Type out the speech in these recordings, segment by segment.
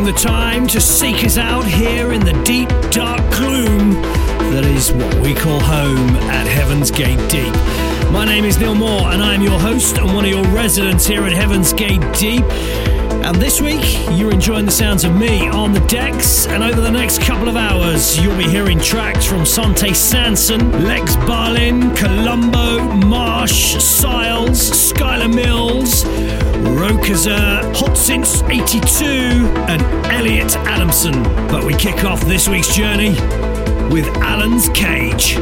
Taking the time to seek us out here in the deep, dark gloom that is what we call home at Heaven's Gate Deep. My name is Neil Moore, and I'm your host and one of your residents here at Heaven's Gate Deep. And this week, you're enjoying the sounds of me on the decks. And over the next couple of hours, you'll be hearing tracks from Sante Sansone, Lex Barlin, Colombo, Marsh, Siles, Skylar Mills, Rokazer, uh, Hot Since 82, and Elliot Adamson. But we kick off this week's journey with Alan's Cage.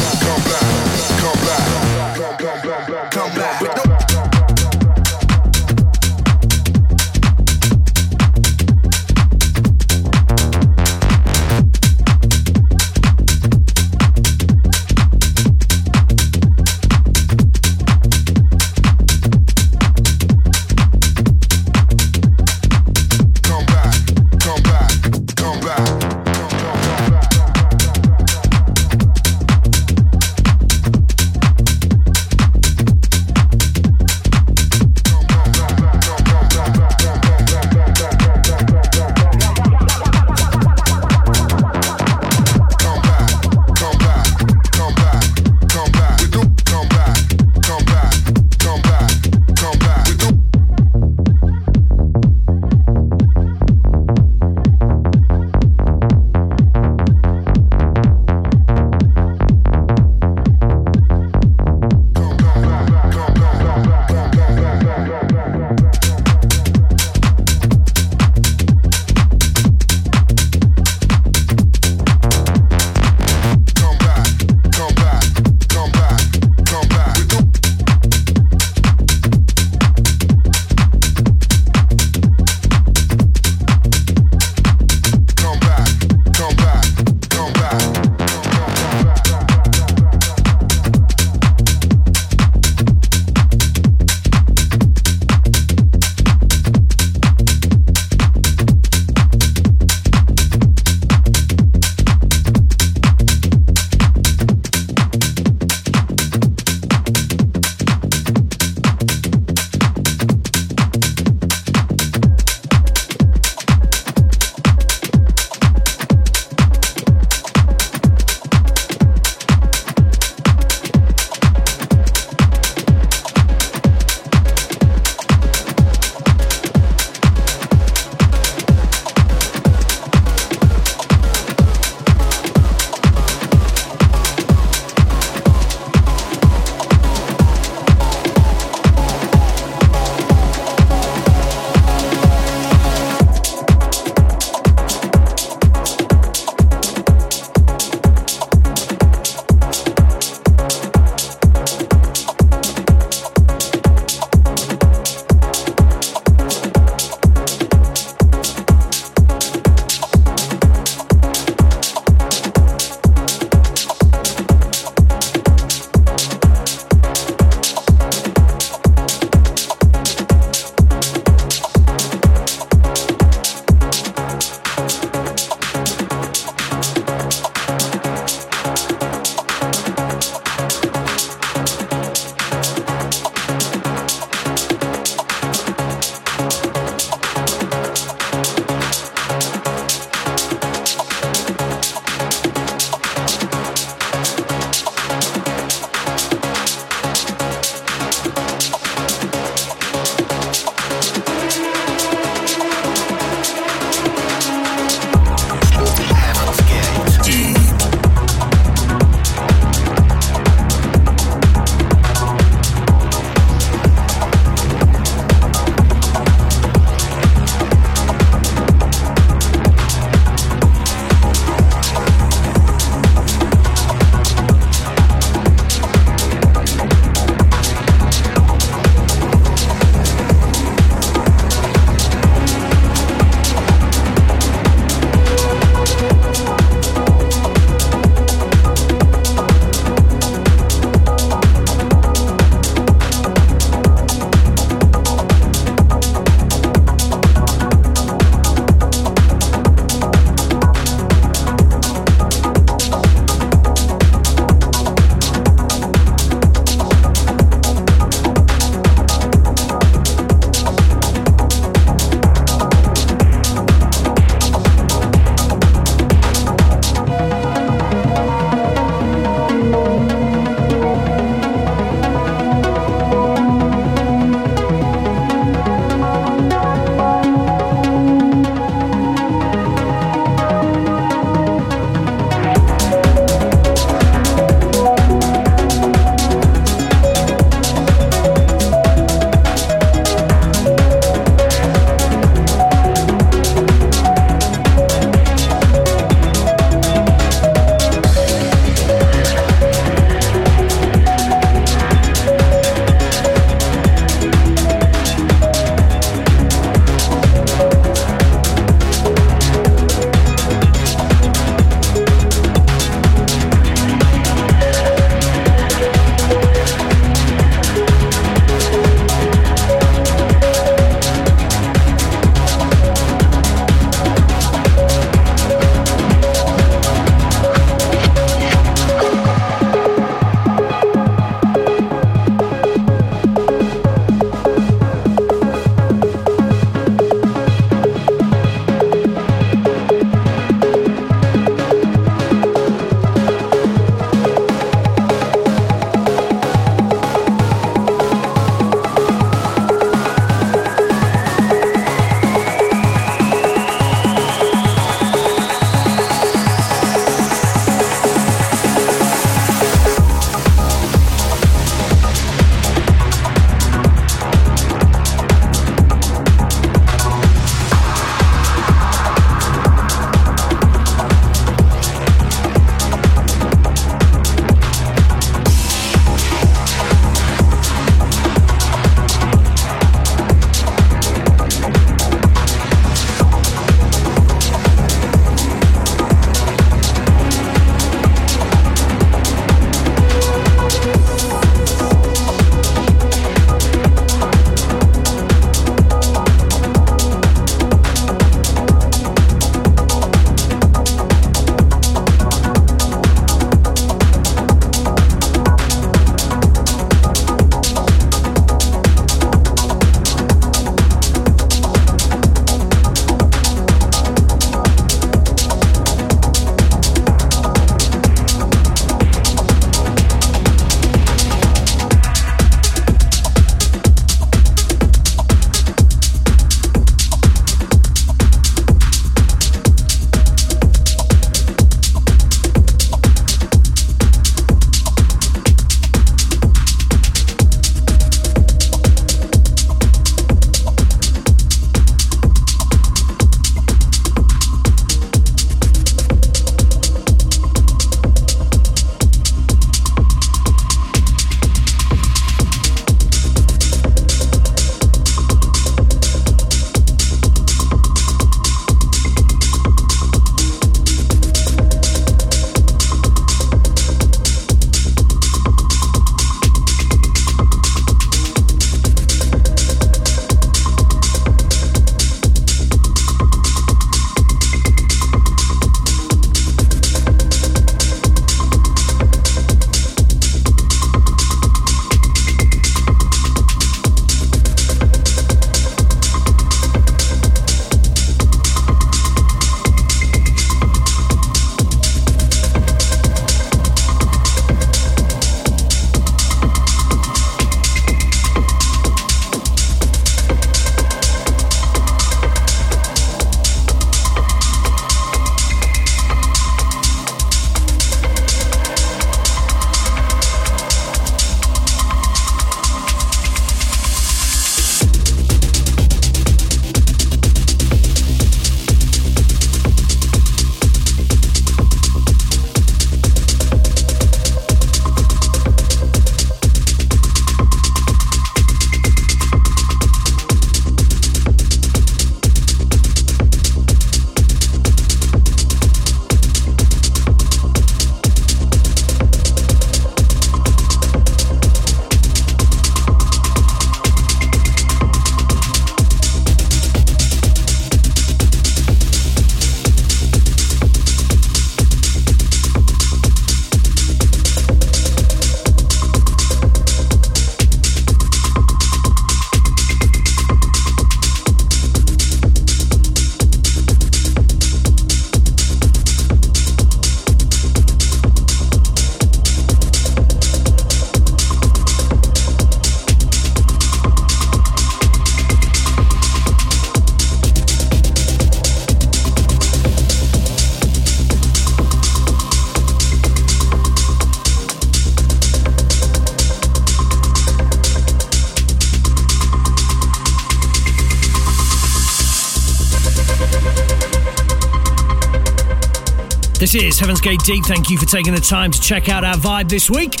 This is Heaven's Gate Deep. Thank you for taking the time to check out our vibe this week.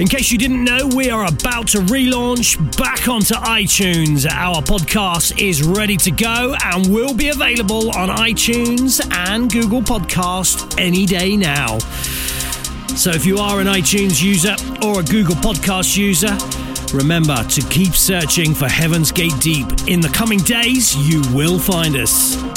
In case you didn't know, we are about to relaunch back onto iTunes. Our podcast is ready to go and will be available on iTunes and Google Podcast any day now. So if you are an iTunes user or a Google Podcast user, remember to keep searching for Heaven's Gate Deep. In the coming days, you will find us.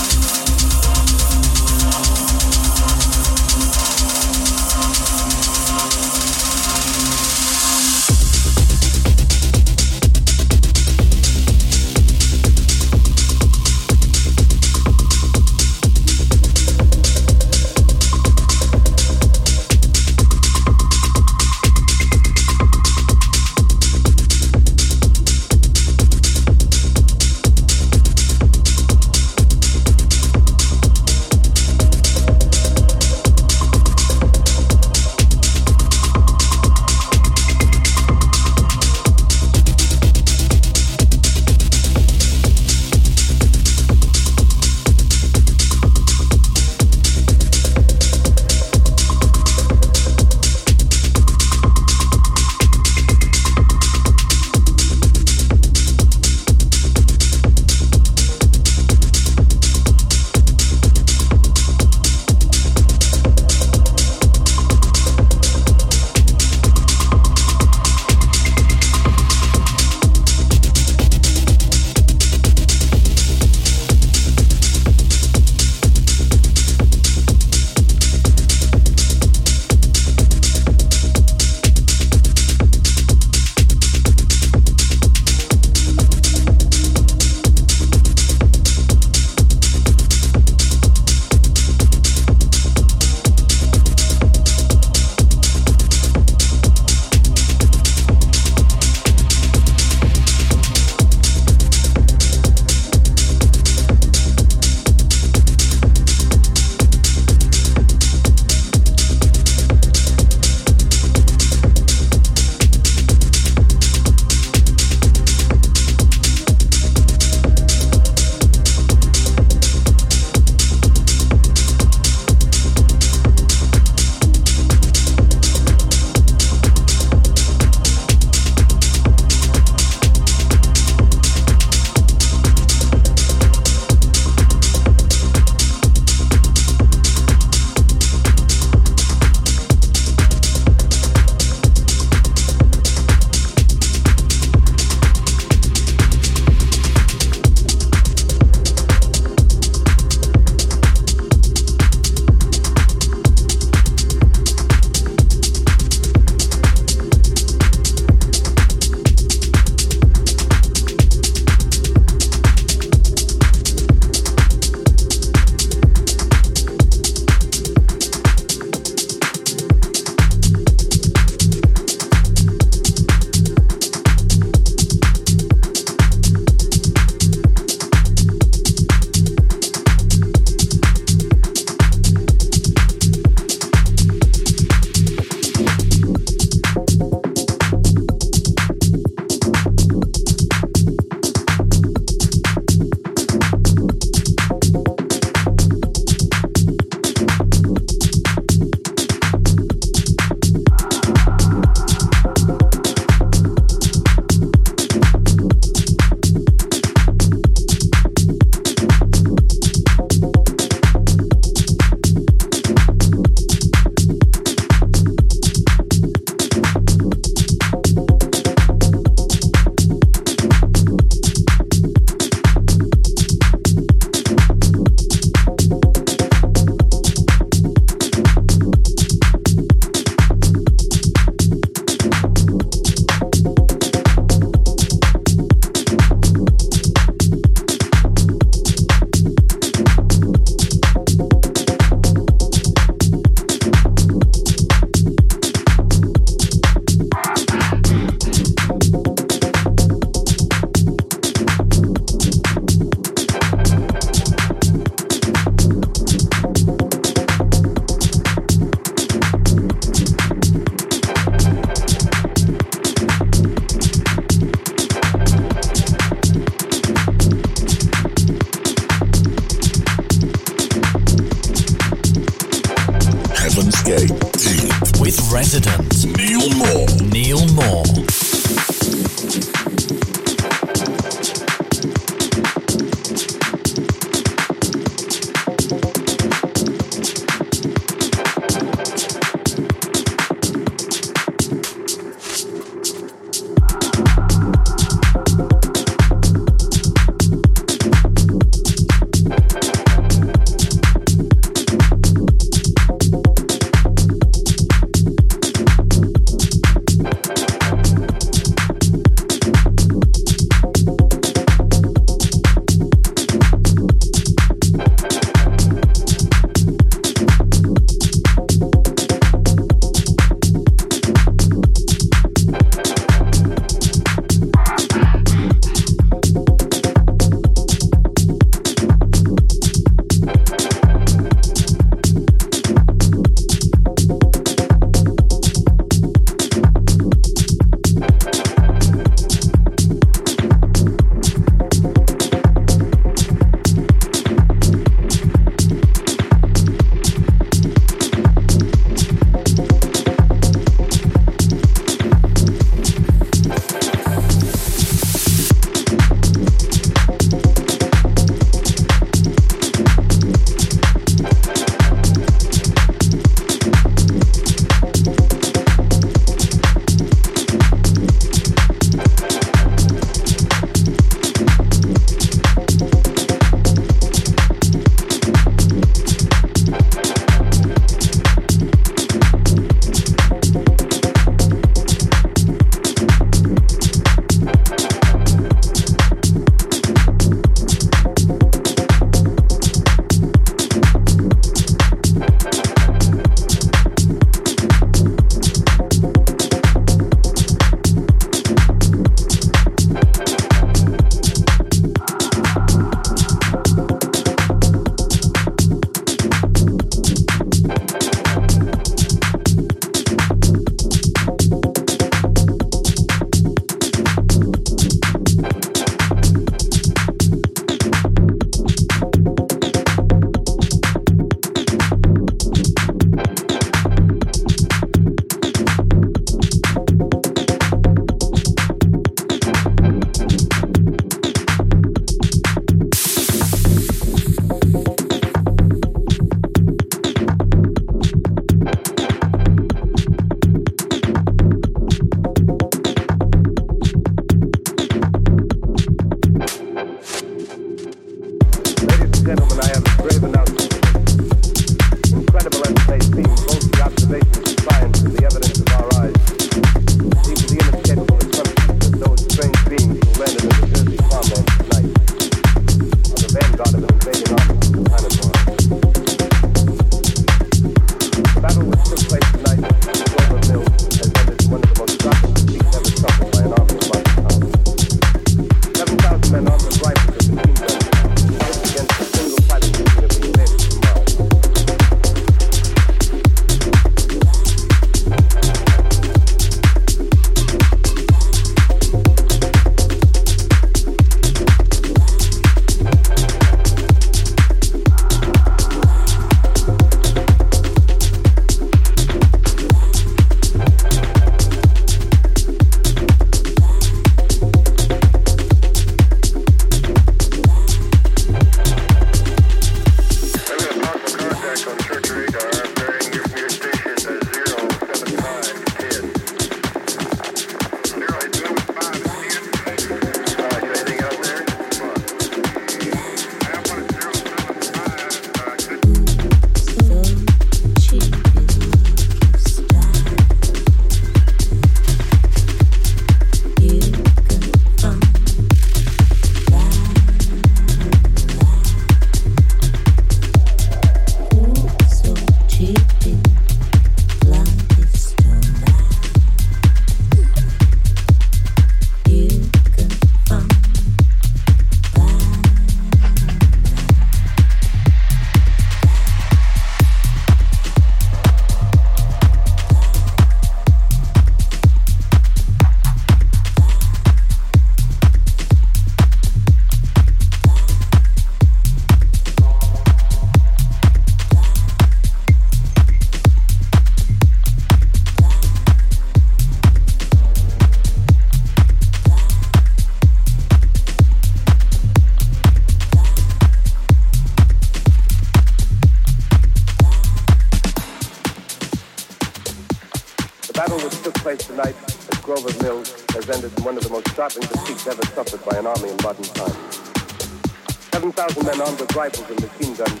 7,000 with rifles and machine guns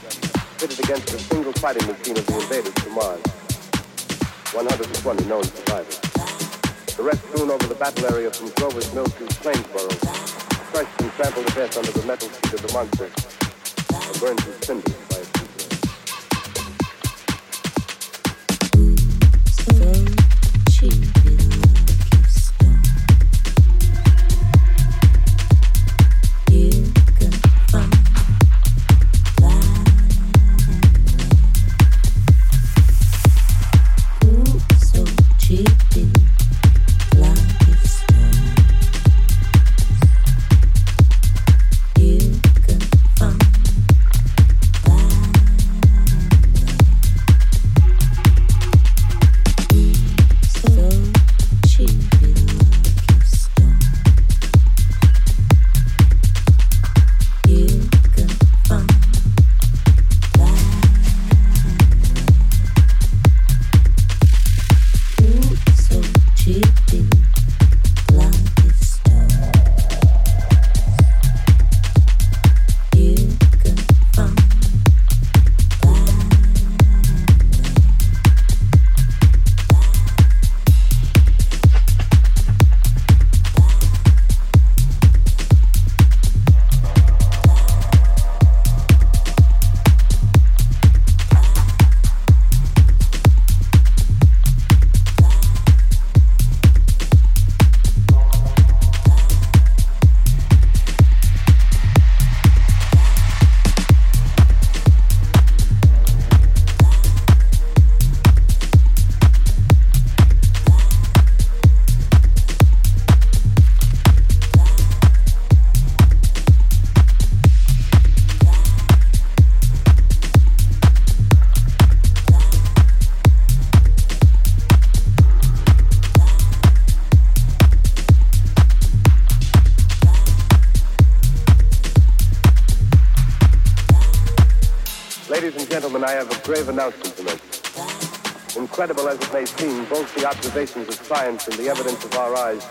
pitted against a single fighting machine of the invaders from Mars. 120 known survivors. The rest strewn over the battle area from Grover's Mill to Plainsboro, crushed and trampled to death under the metal feet of the monster, or burned to cinders. Observations of science and the evidence of our eyes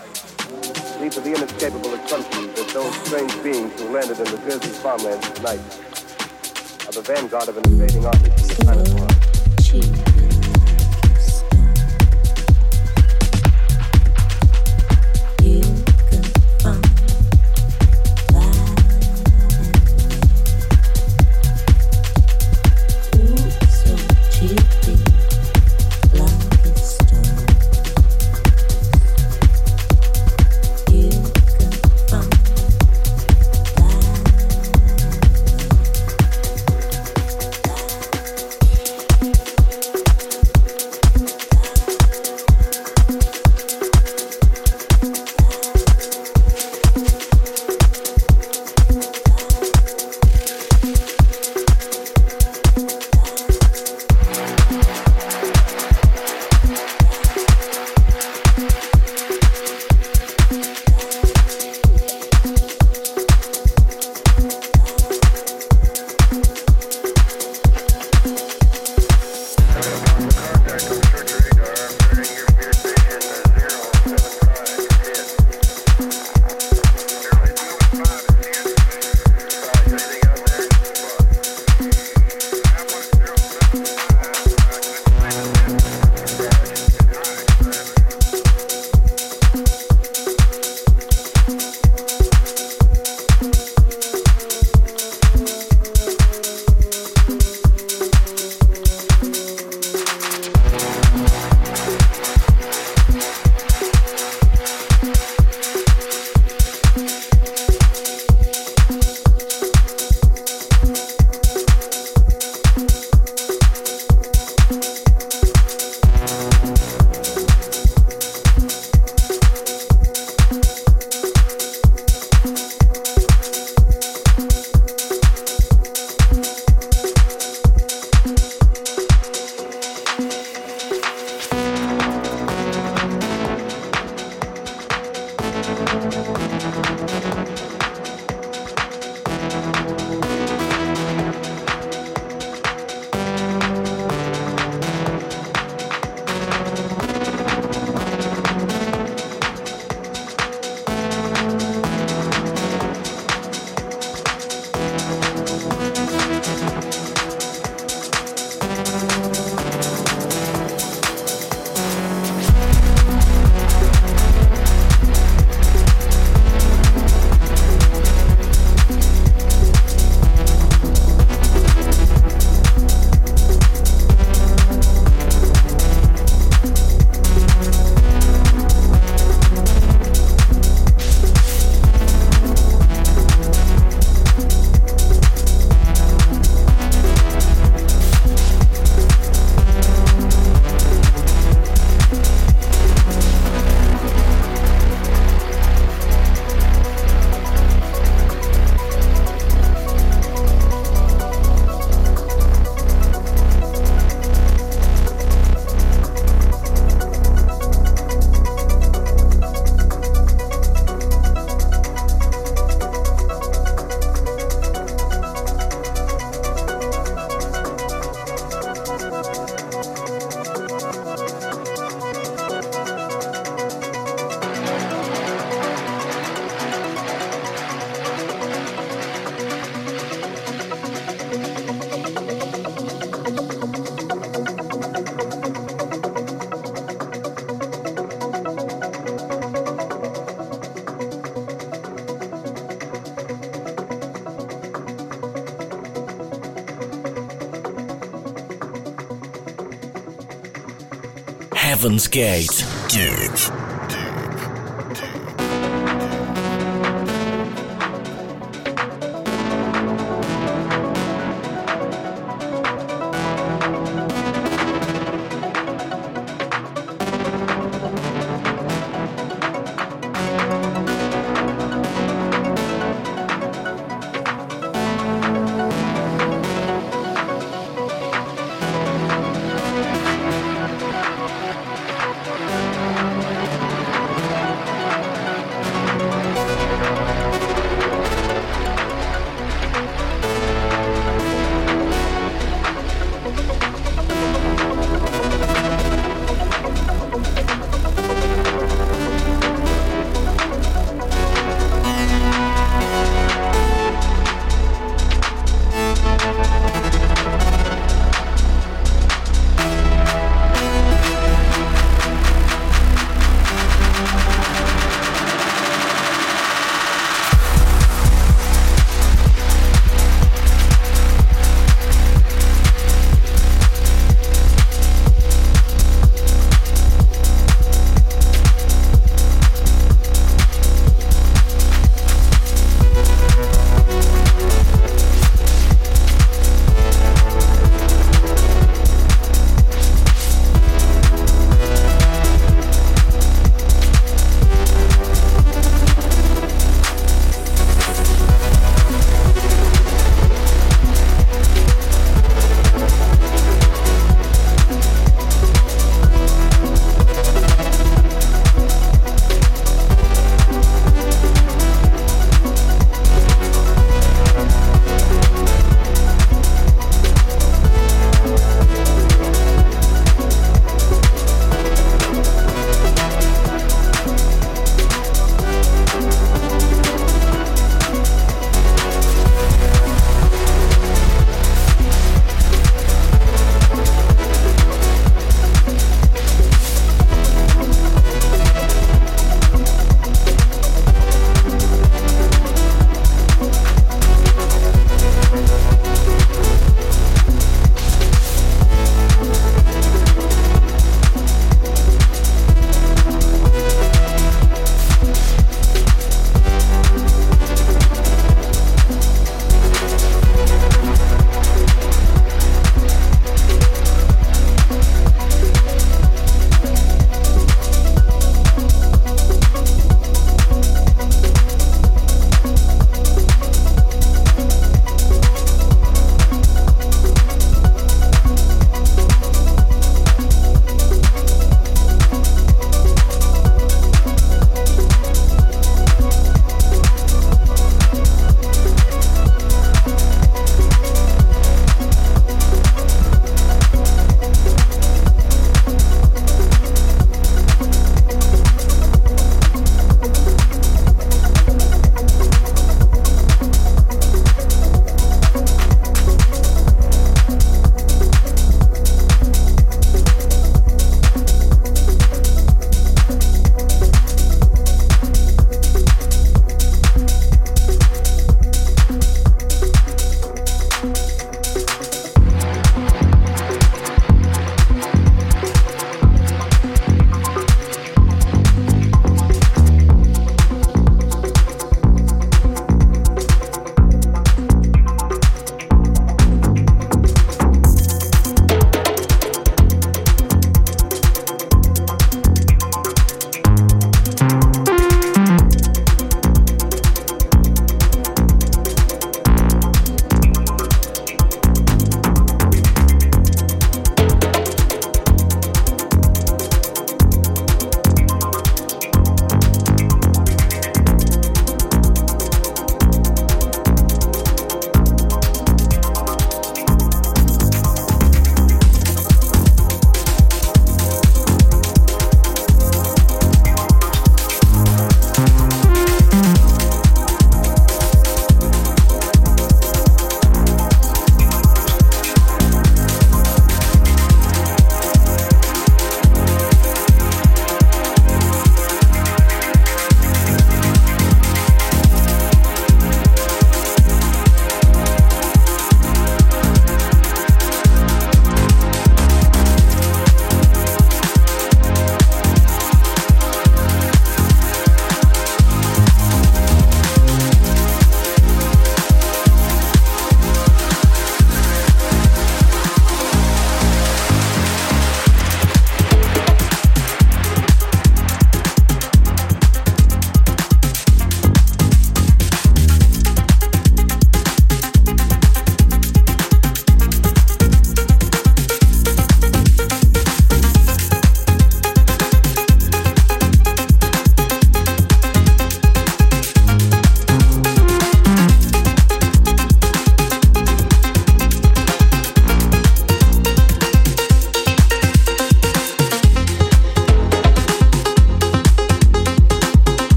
Heaven's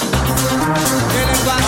en el baño.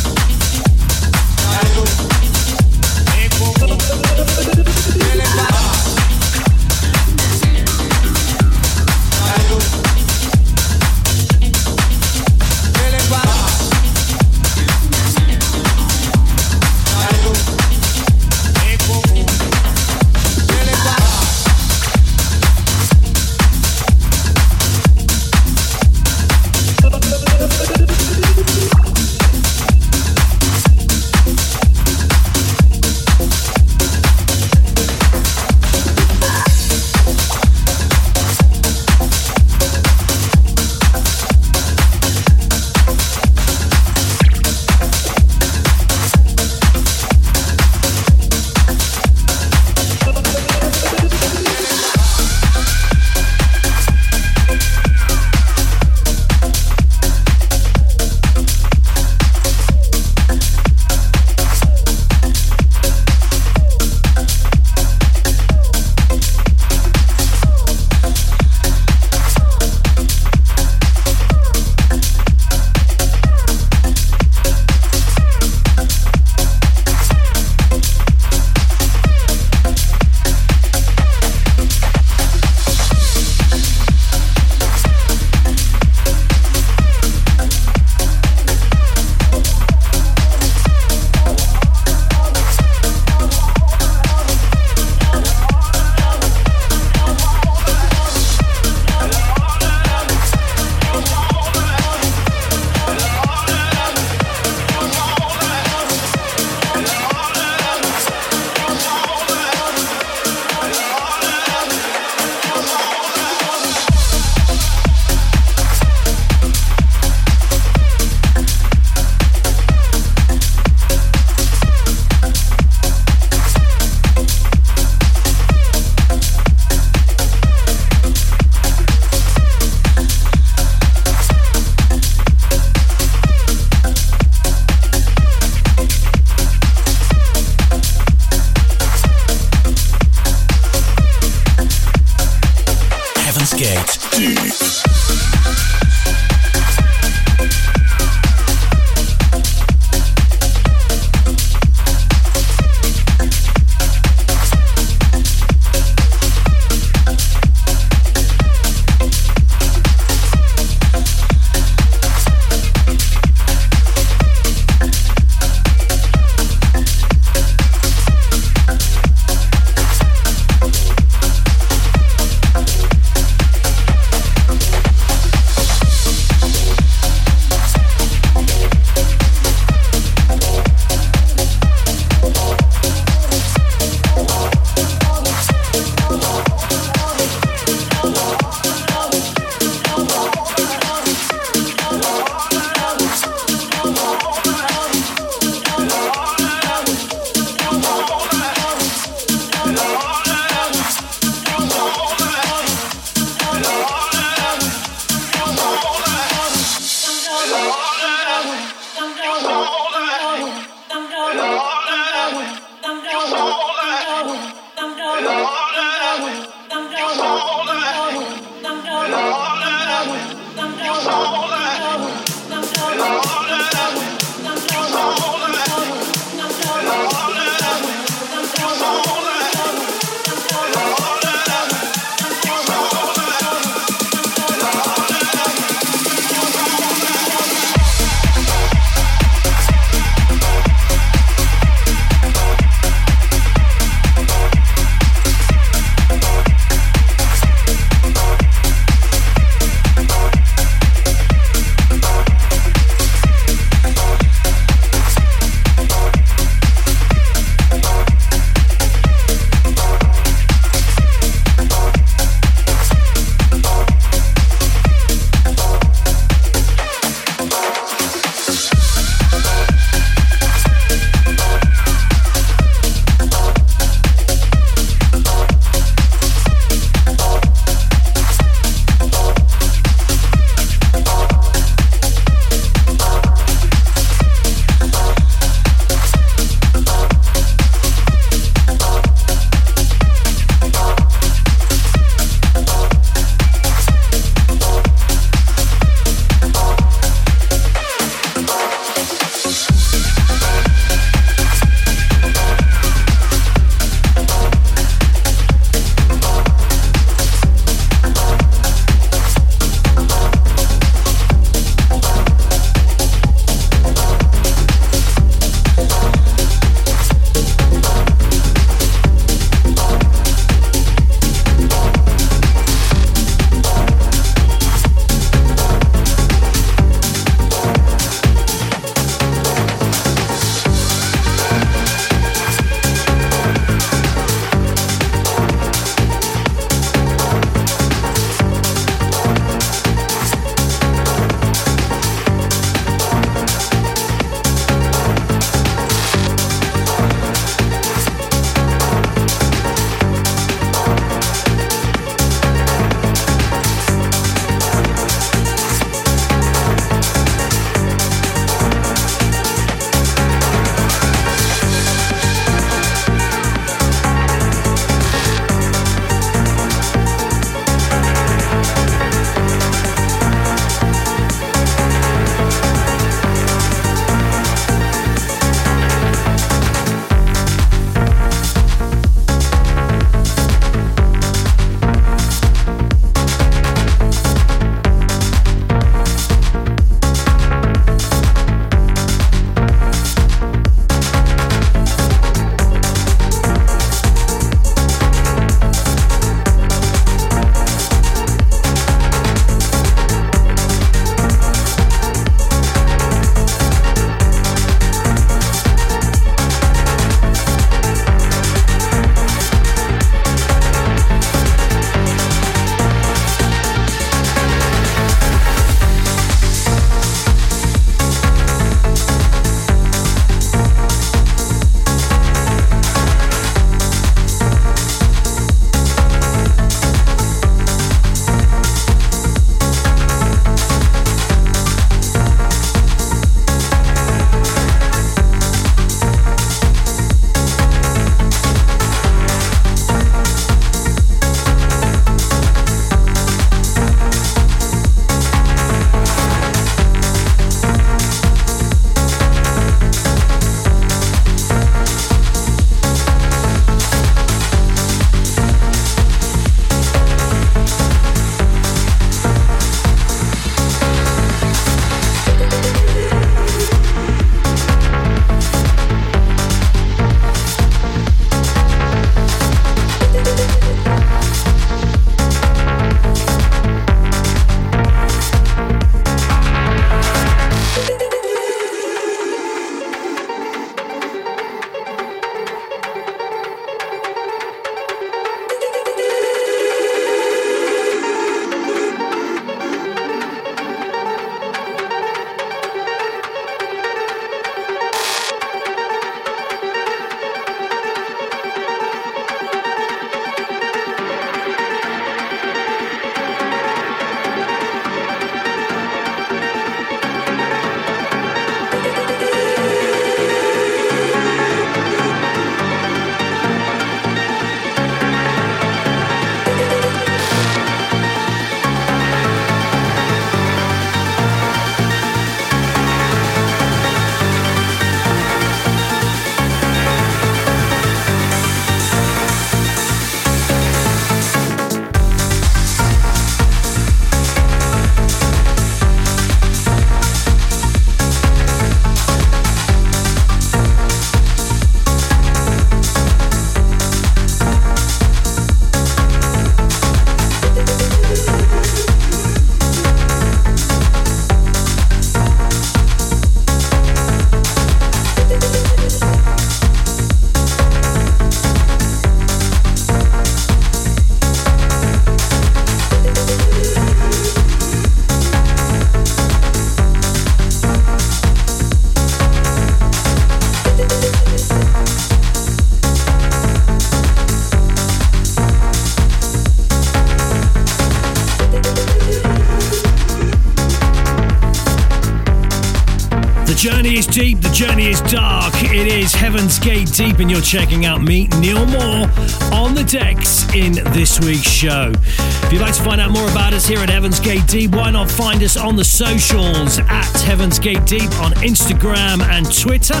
Deep, the journey is dark. It is Heaven's Gate Deep, and you're checking out me, Neil Moore, on the decks in this week's show. If you'd like to find out more about us here at Heaven's Gate Deep, why not find us on the socials at Heaven's Gate Deep on Instagram and Twitter?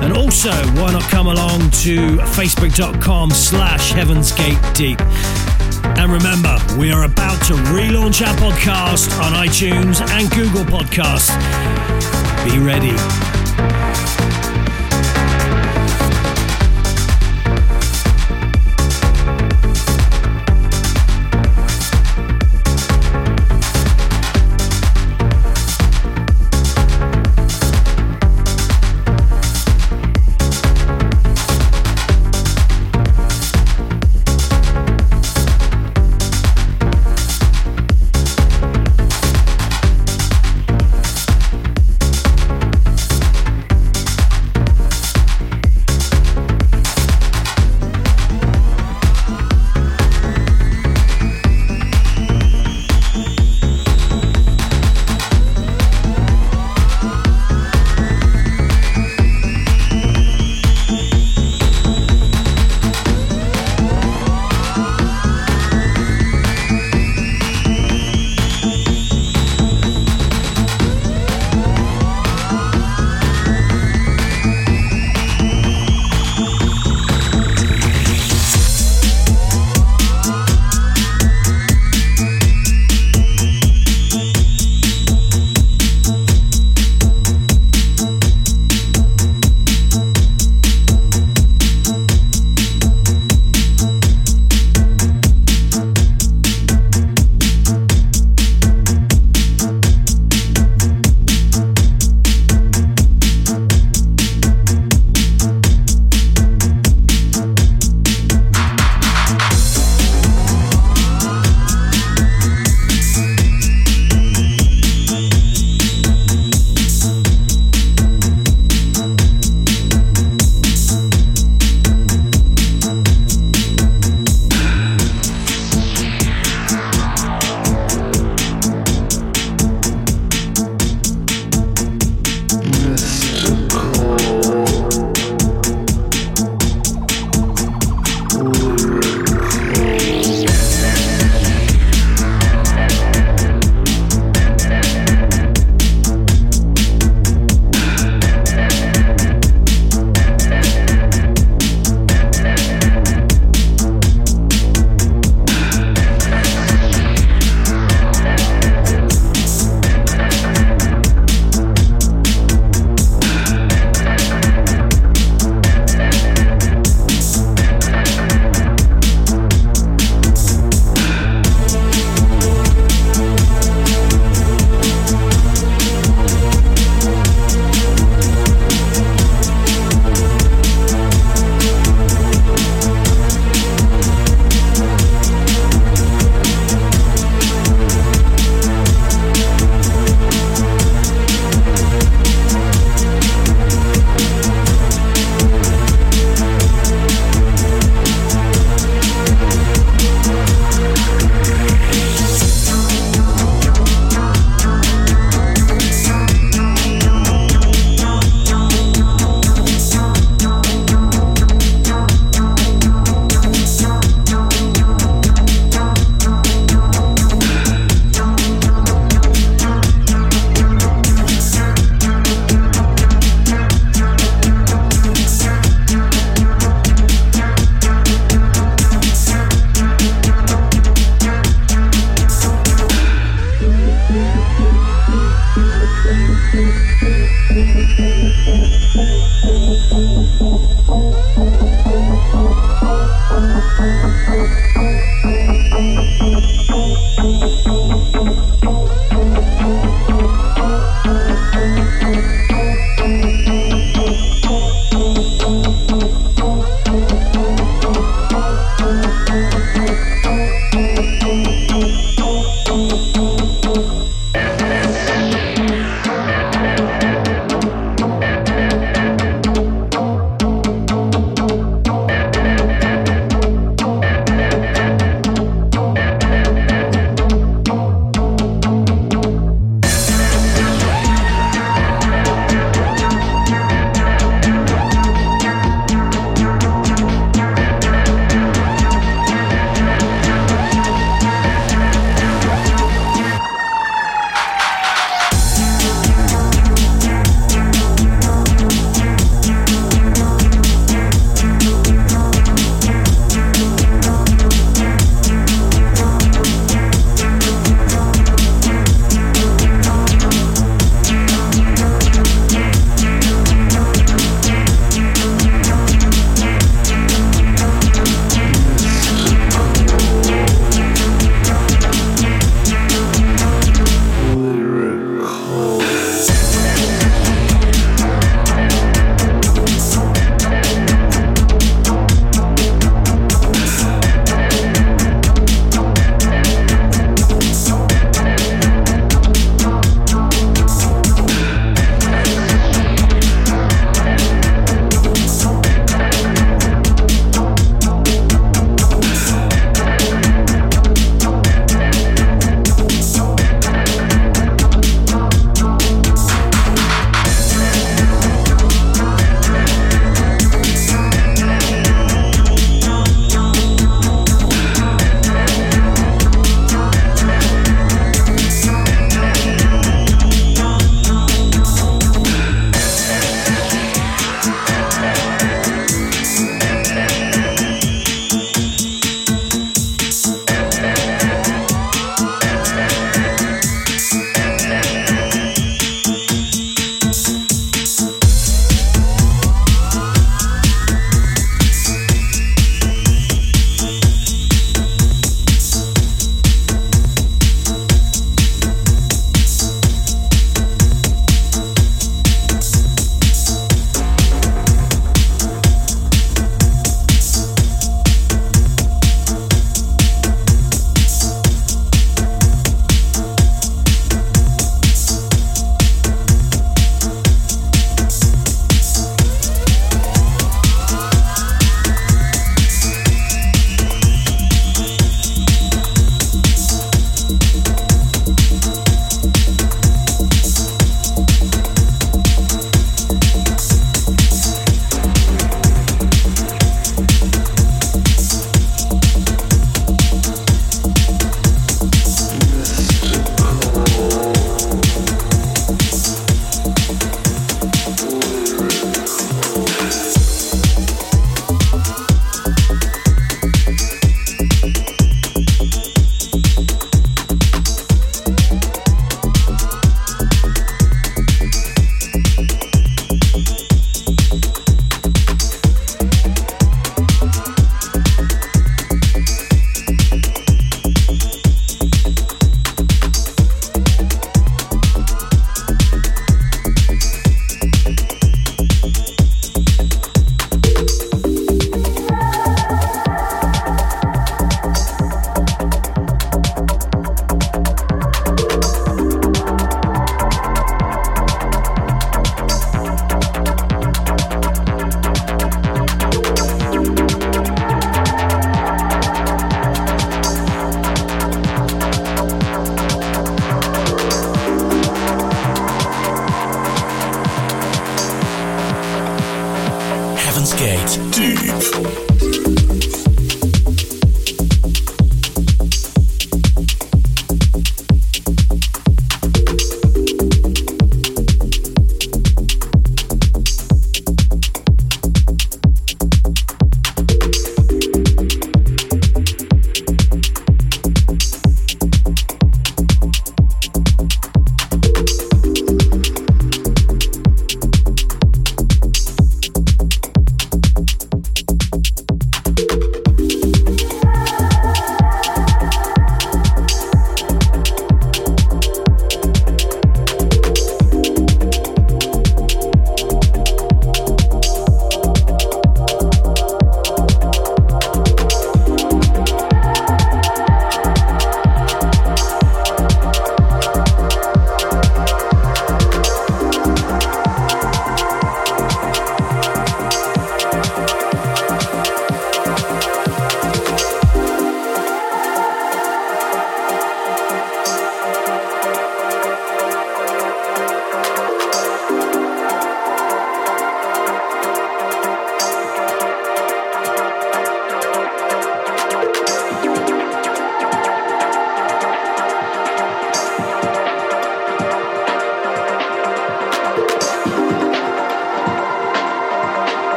And also, why not come along to facebook.com slash Heaven's Gate Deep? And remember, we are about to relaunch our podcast on iTunes and Google Podcasts. Be ready.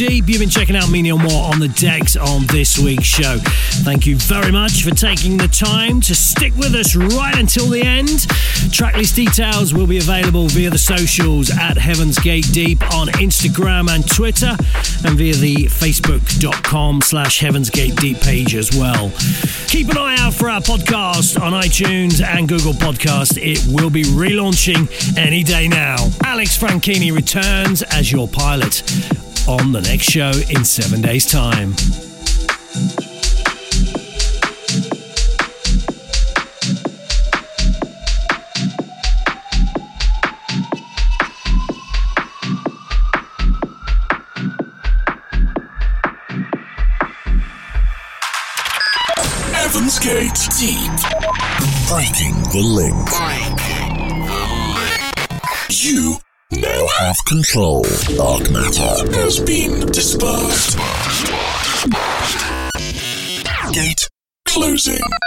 Deep. You've been checking out me, Neil Moore, on the decks on this week's show. Thank you very much for taking the time to stick with us right until the end. Tracklist details will be available via the socials at Heaven's Gate Deep on Instagram and Twitter, and via the facebook.com slash Heaven's Gate Deep page as well. Keep an eye out for our podcast on iTunes and Google Podcast. It will be relaunching any day now. Alex Franchini returns as your pilot on the next show in seven days' time. Heaven's Gate Deep. Breaking the link. You have control. Dark matter has been dispersed. Gate closing.